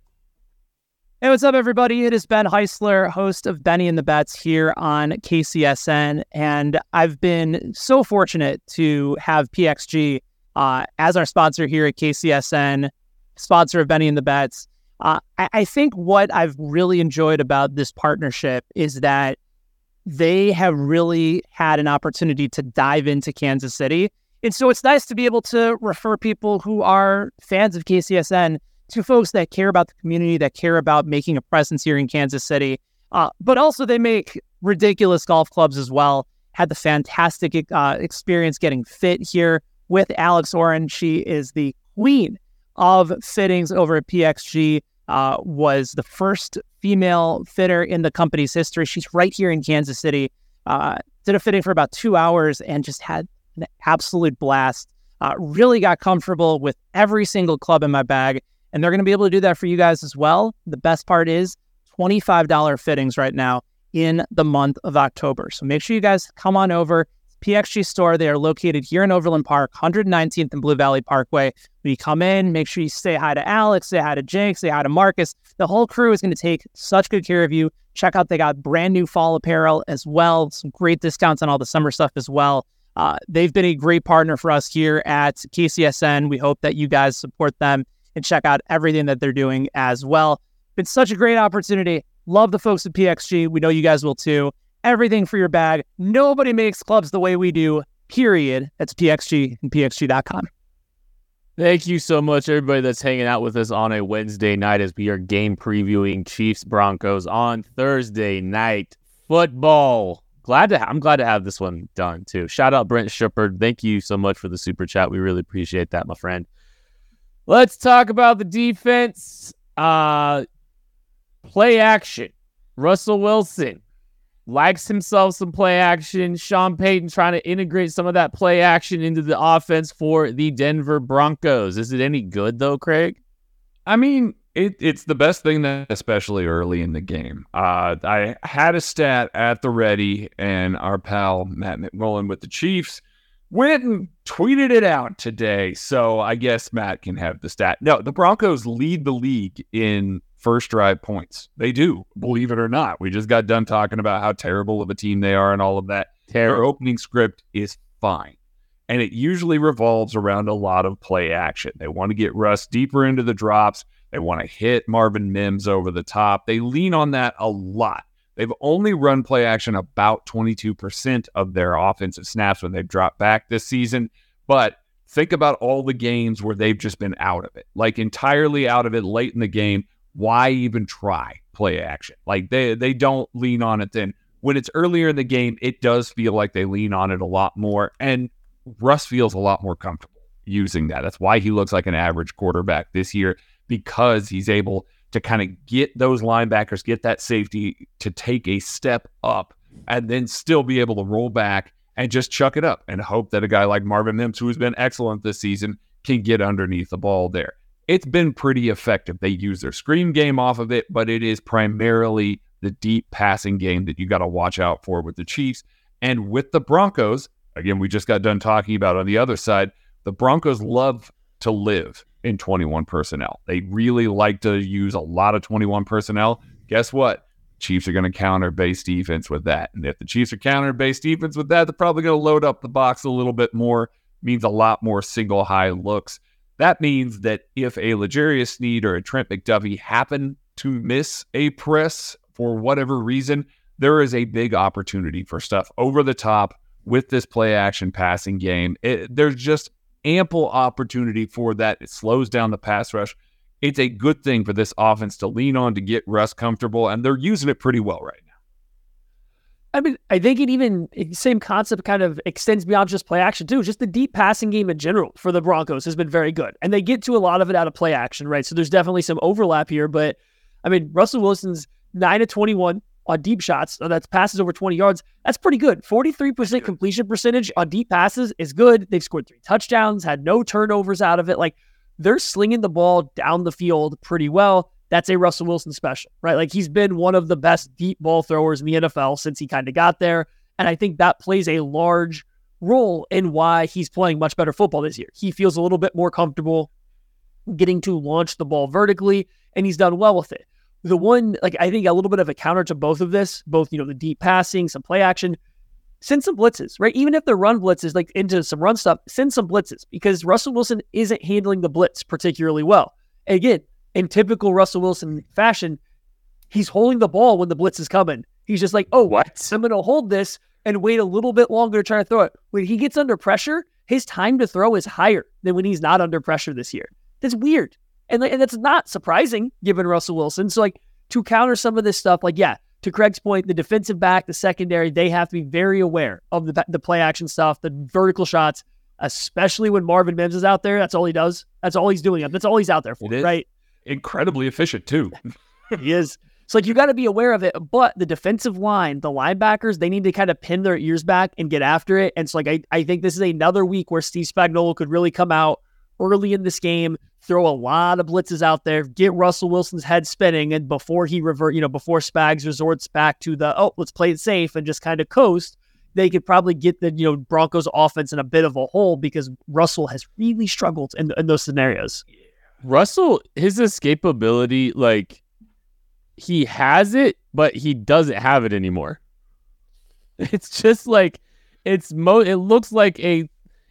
Hey, what's up, everybody? It is Ben Heisler, host of Benny and the Bets here on KCSN. And I've been so fortunate to have PXG uh, as our sponsor here at KCSN, sponsor of Benny and the Bets. Uh, I-, I think what I've really enjoyed about this partnership is that they have really had an opportunity to dive into Kansas City. And so it's nice to be able to refer people who are fans of KCSN to folks that care about the community, that care about making a presence here in Kansas City. Uh, but also, they make ridiculous golf clubs as well. Had the fantastic uh, experience getting fit here with Alex Oren. She is the queen of fittings over at PXG uh, was the first female fitter in the company's history. She's right here in Kansas City. Uh, did a fitting for about two hours and just had an absolute blast. Uh, really got comfortable with every single club in my bag. And they're going to be able to do that for you guys as well. The best part is $25 fittings right now in the month of October. So make sure you guys come on over. PXG store. They are located here in Overland Park, 119th and Blue Valley Parkway. We come in, make sure you say hi to Alex, say hi to Jake, say hi to Marcus. The whole crew is going to take such good care of you. Check out, they got brand new fall apparel as well. Some great discounts on all the summer stuff as well. Uh, they've been a great partner for us here at KCSN. We hope that you guys support them and check out everything that they're doing as well. Been such a great opportunity. Love the folks at PXG. We know you guys will too everything for your bag. Nobody makes clubs the way we do, period. That's PXG and PXG.com. Thank you so much, everybody that's hanging out with us on a Wednesday night as we are game previewing Chiefs Broncos on Thursday night football. Glad to ha- I'm glad to have this one done too. Shout out Brent Shepard. Thank you so much for the super chat. We really appreciate that, my friend. Let's talk about the defense. Uh, play action. Russell Wilson likes himself some play action. Sean Payton trying to integrate some of that play action into the offense for the Denver Broncos. Is it any good though, Craig? I mean, it, it's the best thing that, especially early in the game. Uh, I had a stat at the ready, and our pal Matt McMullen with the Chiefs went and tweeted it out today. So I guess Matt can have the stat. No, the Broncos lead the league in first drive points. They do, believe it or not. We just got done talking about how terrible of a team they are and all of that. Terrible. Their opening script is fine. And it usually revolves around a lot of play action. They want to get Russ deeper into the drops. They want to hit Marvin Mims over the top. They lean on that a lot. They've only run play action about 22% of their offensive snaps when they've dropped back this season. But think about all the games where they've just been out of it, like entirely out of it late in the game. Why even try play action? Like they they don't lean on it then. When it's earlier in the game, it does feel like they lean on it a lot more. And Russ feels a lot more comfortable using that. That's why he looks like an average quarterback this year because he's able to kind of get those linebackers, get that safety to take a step up and then still be able to roll back and just chuck it up and hope that a guy like Marvin Mims, who has been excellent this season, can get underneath the ball there. It's been pretty effective. They use their screen game off of it, but it is primarily the deep passing game that you got to watch out for with the Chiefs. And with the Broncos, again, we just got done talking about on the other side, the Broncos love to live in 21 personnel. They really like to use a lot of 21 personnel. Guess what? Chiefs are going to counter base defense with that. And if the Chiefs are counter base defense with that, they're probably going to load up the box a little bit more, means a lot more single high looks. That means that if a L'Jarius Sneed or a Trent McDuffie happen to miss a press for whatever reason, there is a big opportunity for stuff over the top with this play action passing game. It, there's just ample opportunity for that. It slows down the pass rush. It's a good thing for this offense to lean on to get Russ comfortable, and they're using it pretty well right now. I mean, I think it even same concept kind of extends beyond just play action too. Just the deep passing game in general for the Broncos has been very good, and they get to a lot of it out of play action, right? So there's definitely some overlap here, but I mean, Russell Wilson's nine to twenty-one on deep shots. So that's passes over 20 yards. That's pretty good. 43% completion percentage on deep passes is good. They've scored three touchdowns, had no turnovers out of it. Like they're slinging the ball down the field pretty well. That's a Russell Wilson special, right? Like he's been one of the best deep ball throwers in the NFL since he kind of got there. And I think that plays a large role in why he's playing much better football this year. He feels a little bit more comfortable getting to launch the ball vertically, and he's done well with it the one like I think a little bit of a counter to both of this, both you know the deep passing, some play action, send some blitzes, right? Even if the run blitzes like into some run stuff, send some blitzes because Russell Wilson isn't handling the blitz particularly well. again, in typical Russell Wilson fashion, he's holding the ball when the blitz is coming. He's just like, oh, what? I'm going to hold this and wait a little bit longer to try to throw it. When he gets under pressure, his time to throw is higher than when he's not under pressure this year. That's weird. And, and that's not surprising given Russell Wilson. So, like, to counter some of this stuff, like, yeah, to Craig's point, the defensive back, the secondary, they have to be very aware of the, the play action stuff, the vertical shots, especially when Marvin Mims is out there. That's all he does. That's all he's doing. That's all he's out there for, right? Incredibly efficient, too. he is. So, like, you got to be aware of it. But the defensive line, the linebackers, they need to kind of pin their ears back and get after it. And so, like, I, I think this is another week where Steve Spagnuolo could really come out early in this game, throw a lot of blitzes out there, get Russell Wilson's head spinning, and before he revert, you know, before Spags resorts back to the oh, let's play it safe and just kind of coast, they could probably get the you know Broncos offense in a bit of a hole because Russell has really struggled in, in those scenarios. Russell, his escapability, like he has it, but he doesn't have it anymore. It's just like it's mo. It looks like a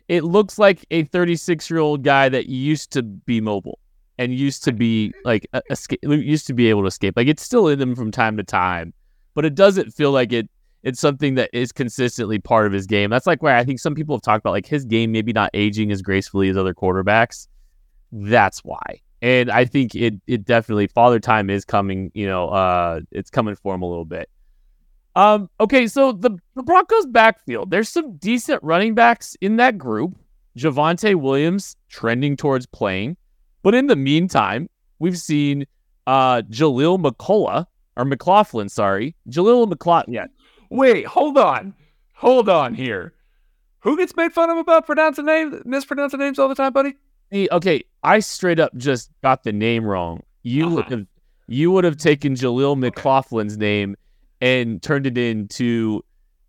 it looks like a 36 year old guy that used to be mobile and used to be like escape, used to be able to escape. Like it's still in them from time to time, but it doesn't feel like it. It's something that is consistently part of his game. That's like where I think some people have talked about like his game maybe not aging as gracefully as other quarterbacks. That's why. And I think it it definitely father time is coming, you know, uh it's coming for him a little bit. Um, okay, so the, the Broncos backfield, there's some decent running backs in that group. Javonte Williams trending towards playing. But in the meantime, we've seen uh, Jaleel McCullough or McLaughlin, sorry, Jaleel McLaughlin. Yeah. Wait, hold on, hold on here. Who gets made fun of about pronouncing names, mispronouncing names all the time, buddy? Hey, okay, I straight up just got the name wrong. You uh-huh. would have you would have taken Jaleel McLaughlin's name and turned it into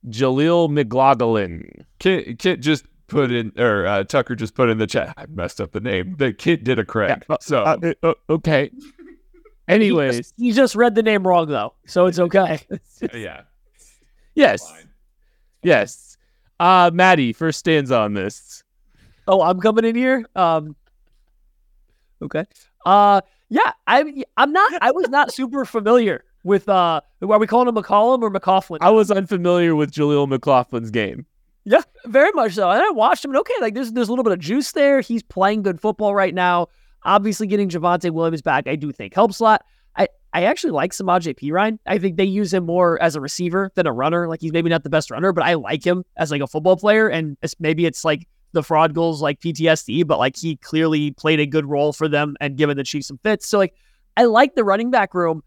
Jaleel McLaughlin. Kit, Kit just put in, or uh, Tucker just put in the chat. I messed up the name. The kid did a crack. Yeah, uh, so uh, uh, okay. Anyways, he just, he just, read the name wrong though, so it's okay. yeah. Yes. Yes. Uh Maddie, first stands on this. Oh, I'm coming in here. Um Okay. Uh yeah, I'm. I'm not I was not super familiar with uh are we calling him McCollum or McCaughlin? I was unfamiliar with Jaleel McLaughlin's game. Yeah, very much so. And I watched him and okay, like there's there's a little bit of juice there. He's playing good football right now. Obviously getting Javonte Williams back, I do think helps a lot. I, I actually like Samaje Perine. I think they use him more as a receiver than a runner. Like he's maybe not the best runner, but I like him as like a football player. And maybe it's like the fraud goals like PTSD, but like he clearly played a good role for them and given the Chiefs some fits. So like I like the running back room.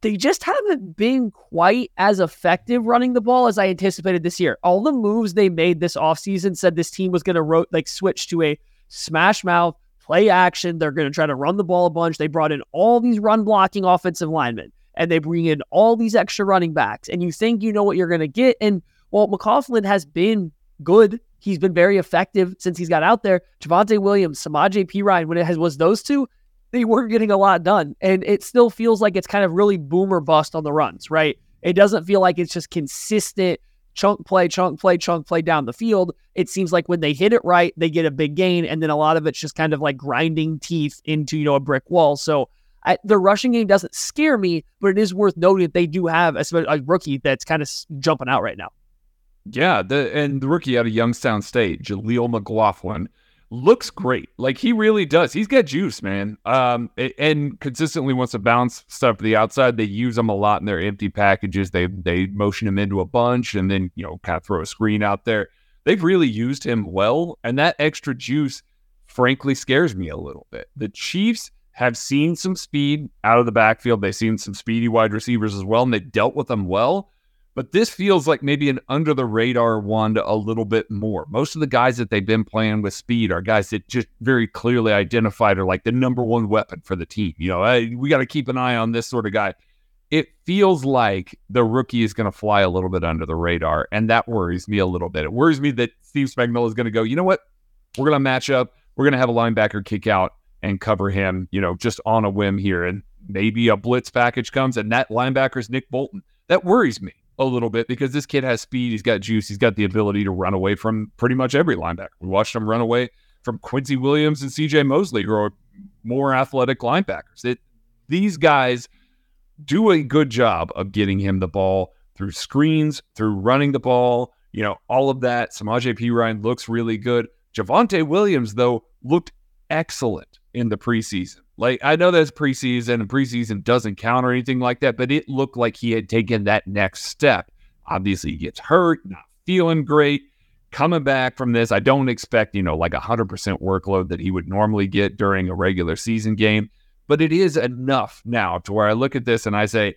They just haven't been quite as effective running the ball as I anticipated this year. All the moves they made this offseason said this team was going to ro- like switch to a smash mouth play action. They're going to try to run the ball a bunch. They brought in all these run blocking offensive linemen and they bring in all these extra running backs. And you think you know what you're going to get. And well, McLaughlin has been good. He's been very effective since he's got out there. Javonte Williams, Samaje Perine, when it has, was those two, they weren't getting a lot done. And it still feels like it's kind of really boomer bust on the runs, right? It doesn't feel like it's just consistent chunk play, chunk play, chunk play down the field. It seems like when they hit it right, they get a big gain, and then a lot of it's just kind of like grinding teeth into you know a brick wall. So I, the rushing game doesn't scare me, but it is worth noting that they do have a, a rookie that's kind of jumping out right now. Yeah, the and the rookie out of Youngstown State, Jaleel McLaughlin, looks great. Like he really does. He's got juice, man. Um, and consistently wants to bounce stuff to the outside. They use him a lot in their empty packages. They they motion him into a bunch and then you know kind of throw a screen out there. They've really used him well, and that extra juice, frankly, scares me a little bit. The Chiefs have seen some speed out of the backfield. They've seen some speedy wide receivers as well, and they dealt with them well. But this feels like maybe an under the radar one a little bit more. Most of the guys that they've been playing with speed are guys that just very clearly identified are like the number one weapon for the team. You know, hey, we got to keep an eye on this sort of guy. It feels like the rookie is going to fly a little bit under the radar, and that worries me a little bit. It worries me that Steve Spagnuolo is going to go, you know what? We're going to match up. We're going to have a linebacker kick out and cover him, you know, just on a whim here. And maybe a blitz package comes, and that linebacker is Nick Bolton. That worries me a little bit because this kid has speed. He's got juice. He's got the ability to run away from pretty much every linebacker. We watched him run away from Quincy Williams and CJ Mosley, who are more athletic linebackers. It, these guys do a good job of getting him the ball through screens, through running the ball, you know, all of that. Samaje Perine looks really good. Javonte Williams, though, looked excellent in the preseason. Like I know that's preseason and preseason doesn't count or anything like that, but it looked like he had taken that next step. Obviously, he gets hurt, not feeling great. Coming back from this, I don't expect, you know, like a 100% workload that he would normally get during a regular season game, but it is enough now to where I look at this and I say,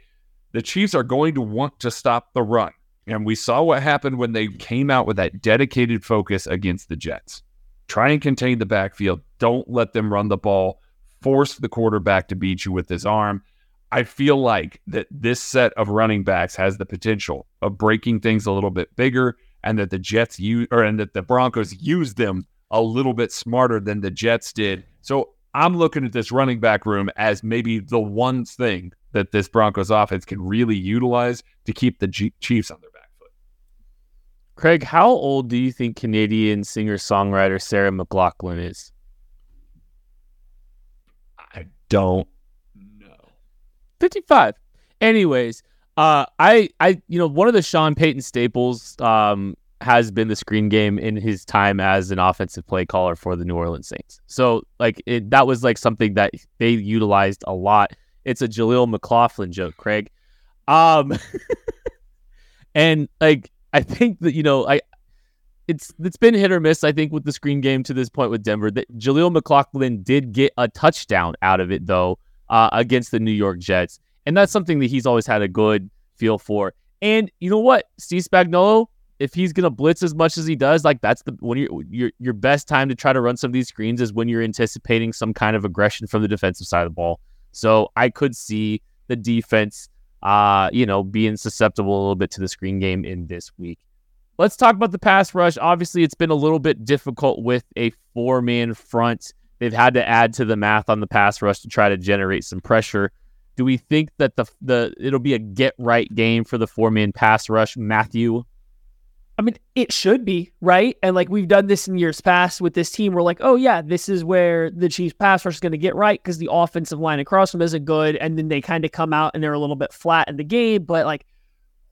the Chiefs are going to want to stop the run. And we saw what happened when they came out with that dedicated focus against the Jets. Try and contain the backfield. Don't let them run the ball force the quarterback to beat you with his arm. I feel like that this set of running backs has the potential of breaking things a little bit bigger, and that the Jets use or and that the Broncos use them a little bit smarter than the Jets did. So I'm looking at this running back room as maybe the one thing that this Broncos offense can really utilize to keep the G- Chiefs on their back foot. Craig, how old do you think Canadian singer songwriter Sarah McLachlan is? Don't know. 55. Anyways, uh, I, I, you know, one of the Sean Payton staples um, has been the screen game in his time as an offensive play caller for the New Orleans Saints. So, like, it, that was like something that they utilized a lot. It's a Jaleel McLaughlin joke, Craig. Um, and like, I think that you know, I it's it's been hit or miss, I think, with the screen game to this point with Denver. That Jaleel McLaughlin did get a touchdown out of it though uh, against the New York Jets, and that's something that he's always had a good feel for. And you know what, Steve Spagnuolo, if he's gonna blitz as much as he does, like that's the when you your your best time to try to run some of these screens is when you're anticipating some kind of aggression from the defensive side of the ball. So I could see the defense, uh, you know, being susceptible a little bit to the screen game in this week. Let's talk about the pass rush. Obviously, it's been a little bit difficult with a four man front. They've had to add to the math on the pass rush to try to generate some pressure. Do we think that the the it'll be a get right game for the four man pass rush, Matthew? I mean, it should be, right? And like we've done this in years past with this team. We're like, oh, yeah, this is where the Chiefs pass rush is going to get right because the offensive line across them isn't good. And then they kind of come out and they're a little bit flat in the game. But like,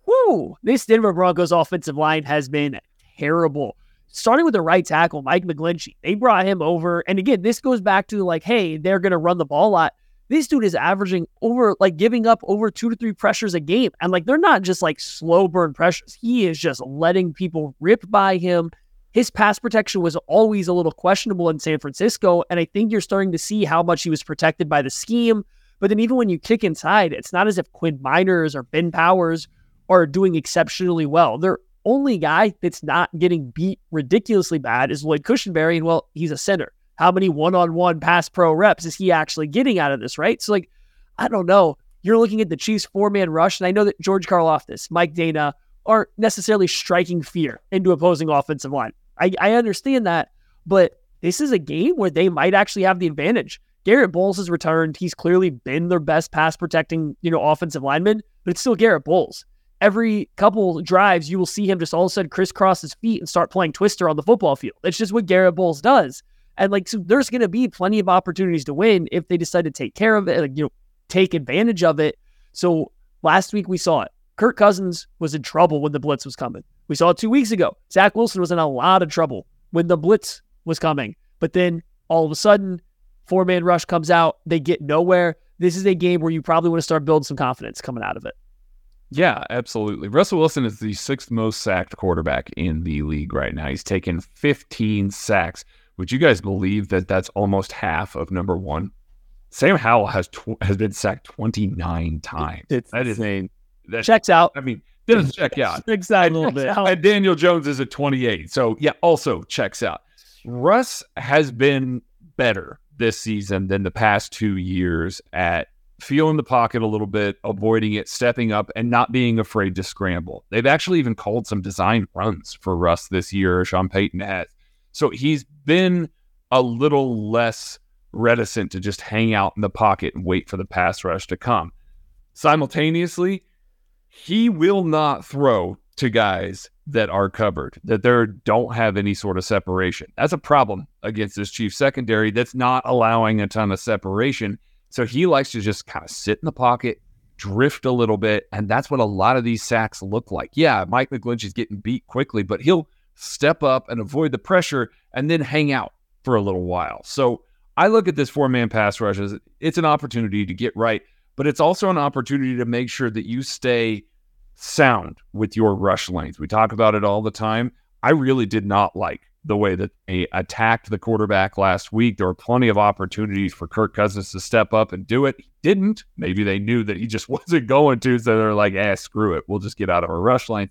whoo, this Denver Broncos offensive line has been terrible. Starting with the right tackle, Mike McGlinchey, they brought him over. And again, this goes back to like, hey, they're going to run the ball a lot. This dude is averaging over, like, giving up over two to three pressures a game. And, like, they're not just like slow burn pressures. He is just letting people rip by him. His pass protection was always a little questionable in San Francisco. And I think you're starting to see how much he was protected by the scheme. But then, even when you kick inside, it's not as if Quinn Meinerz or Ben Powers are doing exceptionally well. Their only guy that's not getting beat ridiculously bad is Lloyd Cushenberry. And, well, he's a center how many one-on-one pass pro reps is he actually getting out of this, right? So like, I don't know. You're looking at the Chiefs four-man rush, and I know that George Karlaftis, Mike Danna aren't necessarily striking fear into opposing offensive line. I, I understand that, but this is a game where they might actually have the advantage. Garett Bolles has returned. He's clearly been their best pass protecting, you know, offensive lineman, but it's still Garett Bolles. Every couple drives, you will see him just all of a sudden crisscross his feet and start playing twister on the football field. It's just what Garett Bolles does. And like, so there's going to be plenty of opportunities to win if they decide to take care of it, like, you know, take advantage of it. So last week we saw it. Kirk Cousins was in trouble when the blitz was coming. We saw it two weeks ago. Zach Wilson was in a lot of trouble when the blitz was coming. But then all of a sudden, four man rush comes out. They get nowhere. This is a game where you probably want to start building some confidence coming out of it. Yeah, absolutely. Russell Wilson is the sixth most sacked quarterback in the league right now. He's taken 15 sacks. Would you guys believe that that's almost half of number one? Sam Howell has tw- has been sacked 29 times. It's that insane. That checks out. I mean, doesn't check out. checks out a little bit. And Daniel Jones is at 28. So, yeah, also checks out. Russ has been better this season than the past two years at feeling the pocket a little bit, avoiding it, stepping up, and not being afraid to scramble. They've actually even called some designed runs for Russ this year. Sean Payton has. So he's been a little less reticent to just hang out in the pocket and wait for the pass rush to come. Simultaneously, he will not throw to guys that are covered, that there don't have any sort of separation. That's a problem against this chief secondary that's not allowing a ton of separation. So he likes to just kind of sit in the pocket, drift a little bit, and that's what a lot of these sacks look like. Yeah, Mike McGlinchey is getting beat quickly, but he'll step up and avoid the pressure, and then hang out for a little while. So I look at this four man pass rush as it's an opportunity to get right, but it's also an opportunity to make sure that you stay sound with your rush length. We talk about it all the time. I really did not like the way that they attacked the quarterback last week. There were plenty of opportunities for Kirk Cousins to step up and do it. He didn't. Maybe they knew that he just wasn't going to, so they're like, "Ah, screw it. We'll just get out of our rush lane."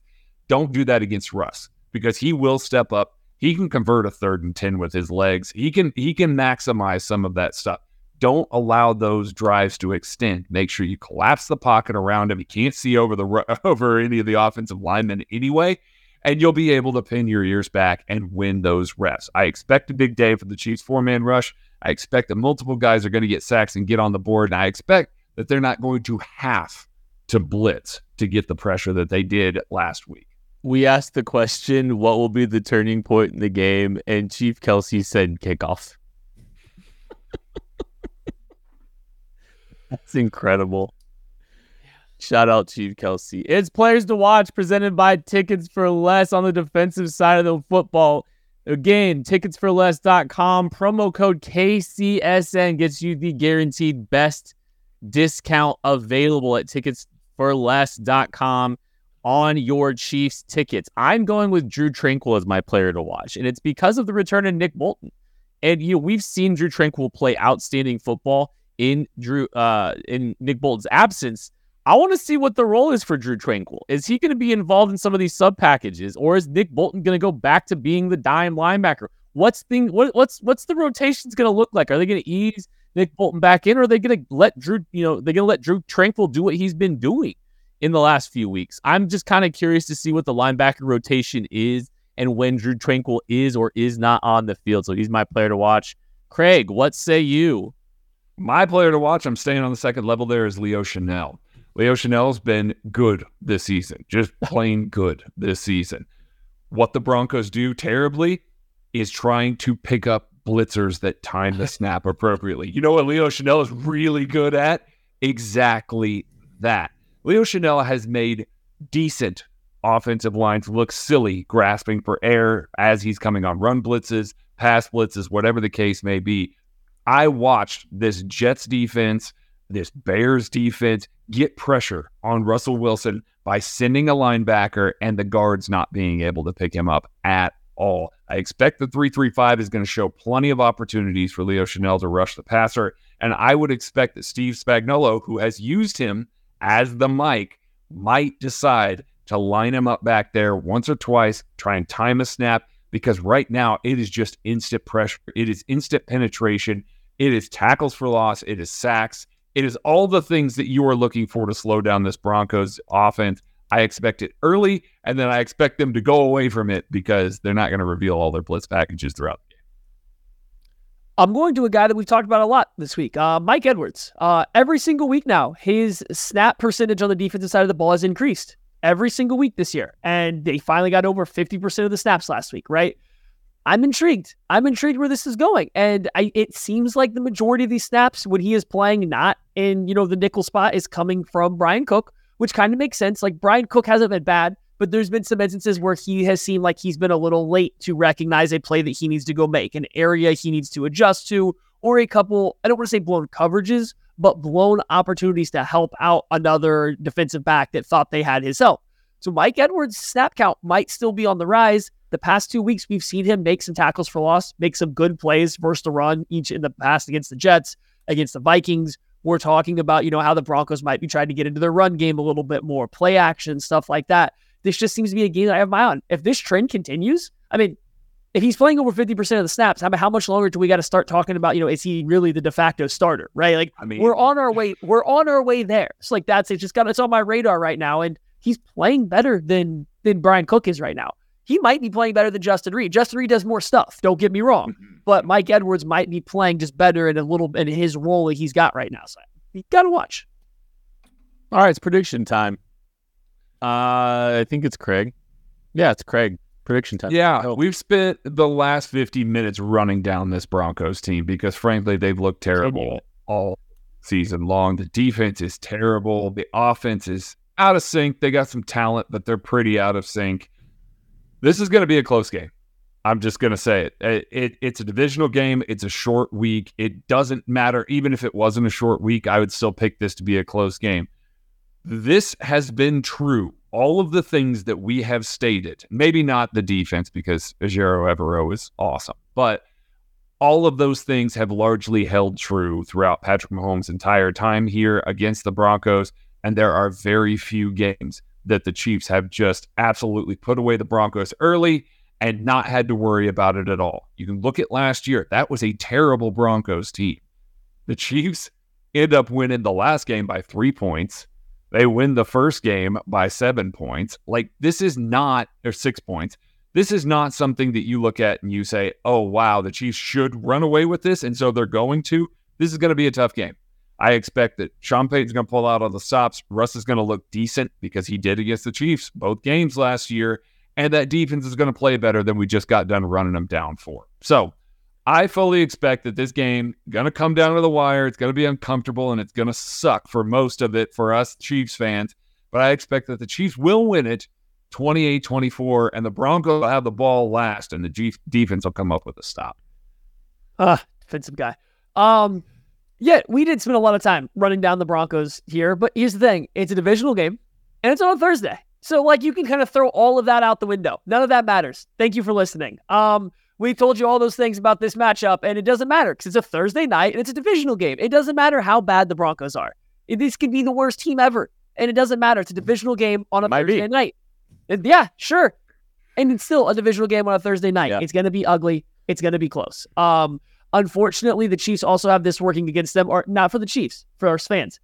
Don't do that against Russ because he will step up. He can convert a third and 10 with his legs. He can he can maximize some of that stuff. Don't allow those drives to extend. Make sure you collapse the pocket around him. He can't see over the over any of the offensive linemen anyway, and you'll be able to pin your ears back and win those reps. I expect a big day for the Chiefs four-man rush. I expect that multiple guys are going to get sacks and get on the board, and I expect that they're not going to have to blitz to get the pressure that they did last week we asked the question, what will be the turning point in the game? And Chief Kelsey said kickoff. That's incredible. Shout out Chief Kelsey. It's players to watch presented by Tickets for Less on the defensive side of the football. Again, ticketsforless.com. Promo code KCSN gets you the guaranteed best discount available at ticketsforless.com on your Chiefs tickets. I'm going with Drew Tranquill as my player to watch, and it's because of the return of Nick Bolton. And you know, we've seen Drew Tranquill play outstanding football in Drew uh in Nick Bolton's absence. I want to see what the role is for Drew Tranquill. Is he going to be involved in some of these sub packages, or is Nick Bolton going to go back to being the dime linebacker? What's thing? What, what's what's the rotations going to look like? Are they going to ease Nick Bolton back in, or are they going to let Drew? You know, they're going to let Drew Tranquill do what he's been doing in the last few weeks. I'm just kind of curious to see what the linebacker rotation is and when Drew Tranquill is or is not on the field. So he's my player to watch. Craig, what say you? My player to watch, I'm staying on the second level there, is Leo Chenal. Leo Chenal's been good this season, just plain good this season. What the Broncos do terribly is trying to pick up blitzers that time the snap appropriately. You know what Leo Chenal is really good at? Exactly that. Leo Chenal has made decent offensive lines look silly, grasping for air as he's coming on run blitzes, pass blitzes, whatever the case may be. I watched this Jets defense, this Bears defense get pressure on Russell Wilson by sending a linebacker and the guards not being able to pick him up at all. I expect the 335 is going to show plenty of opportunities for Leo Chenal to rush the passer. And I would expect that Steve Spagnuolo, who has used him as the mic, might decide to line him up back there once or twice, try and time a snap, because right now it is just instant pressure. It is instant penetration. It is tackles for loss. It is sacks. It is all the things that you are looking for to slow down this Broncos offense. I expect it early, and then I expect them to go away from it because they're not going to reveal all their blitz packages throughout the game. I'm going to a guy that we've talked about a lot this week, uh, Mike Edwards. Uh, every single week now, his snap percentage on the defensive side of the ball has increased every single week this year. And they finally got over 50% of the snaps last week, right? I'm intrigued. I'm intrigued where this is going. And I, it seems like the majority of these snaps when he is playing not in, you know, the nickel spot is coming from Brian Cook, which kind of makes sense. Like Brian Cook hasn't been bad, but there's been some instances where he has seemed like he's been a little late to recognize a play that he needs to go make, an area he needs to adjust to, or a couple, I don't want to say blown coverages, but blown opportunities to help out another defensive back that thought they had his help. So Mike Edwards' snap count might still be on the rise. The past two weeks, we've seen him make some tackles for loss, make some good plays versus the run, each in the past against the Jets, against the Vikings. We're talking about, you know, how the Broncos might be trying to get into their run game a little bit more, play action, stuff like that. This just seems to be a game that I have my eye on. If this trend continues, I mean, if he's playing over 50% of the snaps, how, how much longer do we got to start talking about, you know, is he really the de facto starter, right? Like, I mean, we're on our way, we're on our way there. It's like, that's it. Just got, it's on my radar right now. And he's playing better than, than Brian Cook is right now. He might be playing better than Justin Reid. Justin Reid does more stuff. Don't get me wrong, mm-hmm. but Mike Edwards might be playing just better in a little, in his role that he's got right now. So you got to watch. All right. It's prediction time. Uh, I think it's Craig. Yeah, it's Craig prediction time. Yeah, we've spent the last 50 minutes running down this Broncos team because frankly they've looked terrible all season long. The defense is terrible. The offense is out of sync. They got some talent, but they're pretty out of sync. This is going to be a close game. I'm just going to say it. It, it. It's a divisional game. It's a short week. It doesn't matter. Even if it wasn't a short week, I would still pick this to be a close game. This has been true all of the things that we have stated, maybe not the defense because Ejiro Evero is awesome, but all of those things have largely held true throughout Patrick Mahomes' entire time here against the Broncos. And there are very few games that the Chiefs have just absolutely put away the Broncos early and not had to worry about it at all. You can look at last year. That was a terrible Broncos team. The Chiefs end up winning the last game by three points. They win the first game by seven points. Like, this is not, or six points. This is not something that you look at and you say, oh, wow, the Chiefs should run away with this. And so they're going to. This is going to be a tough game. I expect that Sean Payton's going to pull out all the stops. Russ is going to look decent because he did against the Chiefs both games last year. And that defense is going to play better than we just got done running them down for. So I fully expect that this game gonna come down to the wire. It's gonna be uncomfortable and it's gonna suck for most of it for us Chiefs fans. But I expect that the Chiefs will win it 28-24 and the Broncos will have the ball last and the Chiefs defense will come up with a stop. Ah, uh, defensive guy. Um yeah, we did spend a lot of time running down the Broncos here, but here's the thing. It's a divisional game and it's on a Thursday. So like you can kind of throw all of that out the window. None of that matters. Thank you for listening. Um, we told you all those things about this matchup, and it doesn't matter because it's a Thursday night and it's a divisional game. It doesn't matter how bad the Broncos are. This could be the worst team ever, and it doesn't matter. It's a divisional game on a Might be. Thursday night. And yeah, sure. And it's still a divisional game on a Thursday night. Yeah. It's going to be ugly. It's going to be close. Um, unfortunately, the Chiefs also have this working against them, or not for the Chiefs, for our fans.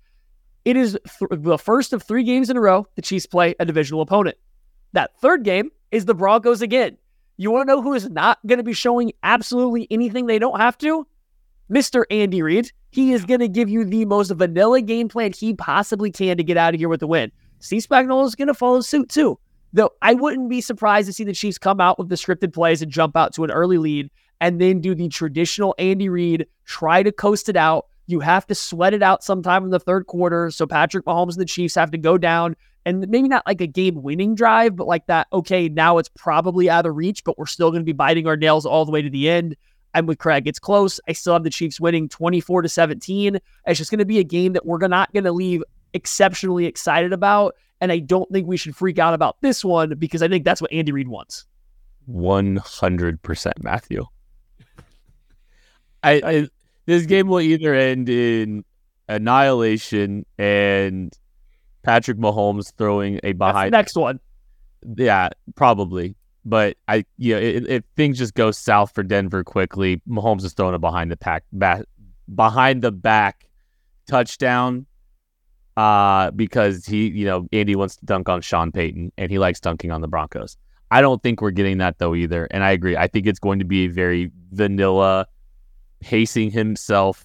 It is th- the first of three games in a row the Chiefs play a divisional opponent. That third game is the Broncos again. You want to know who is not going to be showing absolutely anything they don't have to? Mr. Andy Reid. He is going to give you the most vanilla game plan he possibly can to get out of here with the win. Steve Spagnuolo is going to follow suit too. Though I wouldn't be surprised to see the Chiefs come out with the scripted plays and jump out to an early lead and then do the traditional Andy Reid, try to coast it out. You have to sweat it out sometime in the third quarter. So Patrick Mahomes and the Chiefs have to go down and maybe not like a game winning drive, but like that, okay, now it's probably out of reach, but we're still going to be biting our nails all the way to the end. I'm with Craig. It's close. I still have the Chiefs winning 24 to 17. It's just going to be a game that we're not going to leave exceptionally excited about. And I don't think we should freak out about this one because I think that's what Andy Reid wants. One hundred percent, Matthew. I, I this game will either end in annihilation and Patrick Mahomes throwing a behind. next one. Yeah, probably. But I, yeah, if, if things just go south for Denver quickly, Mahomes is throwing a behind the pack, back, behind the back touchdown. Uh, because he, you know, Andy wants to dunk on Sean Payton, and he likes dunking on the Broncos. I don't think we're getting that though either, and I agree. I think it's going to be a very vanilla, pacing himself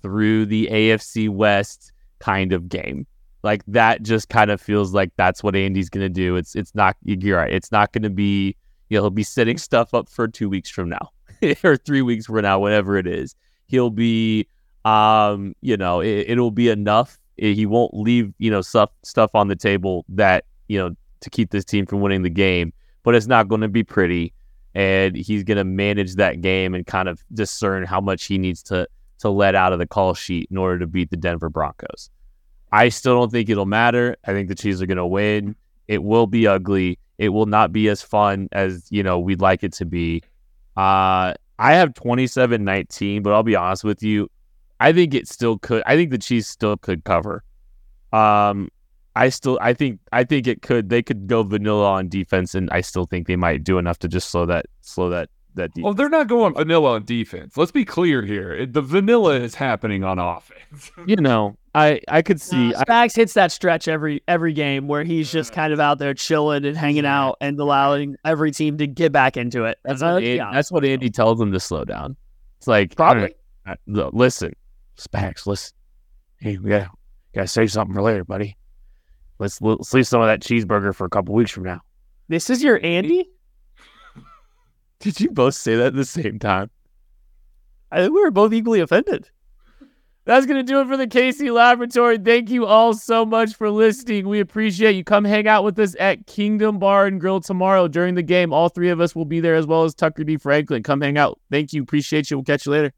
through the AFC West kind of game. Like that just kind of feels like that's what Andy's going to do. It's it's not you're right. It's not going to be you know he'll be setting stuff up for 2 weeks from now or 3 weeks from now whatever it is. He'll be um you know it, it'll be enough. He won't leave, you know, stuff stuff on the table that, you know, to keep this team from winning the game, but it's not going to be pretty and he's going to manage that game and kind of discern how much he needs to to let out of the call sheet in order to beat the Denver Broncos. I still don't think it'll matter. I think the Chiefs are going to win. It will be ugly. It will not be as fun as, you know, we'd like it to be. Uh, I have 27-19, but I'll be honest with you. I think it still could. I think the Chiefs still could cover. Um, I still, I think, I think it could. They could go vanilla on defense, and I still think they might do enough to just slow that, slow that, that defense. Well, they're not going vanilla on defense. Let's be clear here. It- The vanilla is happening on offense. you know, I, I could see. Nah, Spags hits that stretch every every game where he's just kind of out there chilling and hanging out and allowing every team to get back into it. That's what, let's Andy, that's what Andy tells them to slow down. It's like Probably. "All right, uh, listen, Spags, listen. Hey, we gotta gotta say something for later, buddy. Let's let's leave some of that cheeseburger for a couple weeks from now. This is your Andy? Did you both say that at the same time? I think we were both equally offended. That's going to do it for the KC Laboratory. Thank you all so much for listening. We appreciate you. Come hang out with us at Kingdom Bar and Grill tomorrow during the game. All three of us will be there as well as Tucker D. Franklin. Come hang out. Thank you. Appreciate you. We'll catch you later.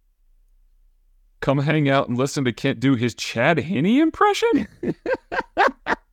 Come hang out and listen to Kent do his Chad Henne impression.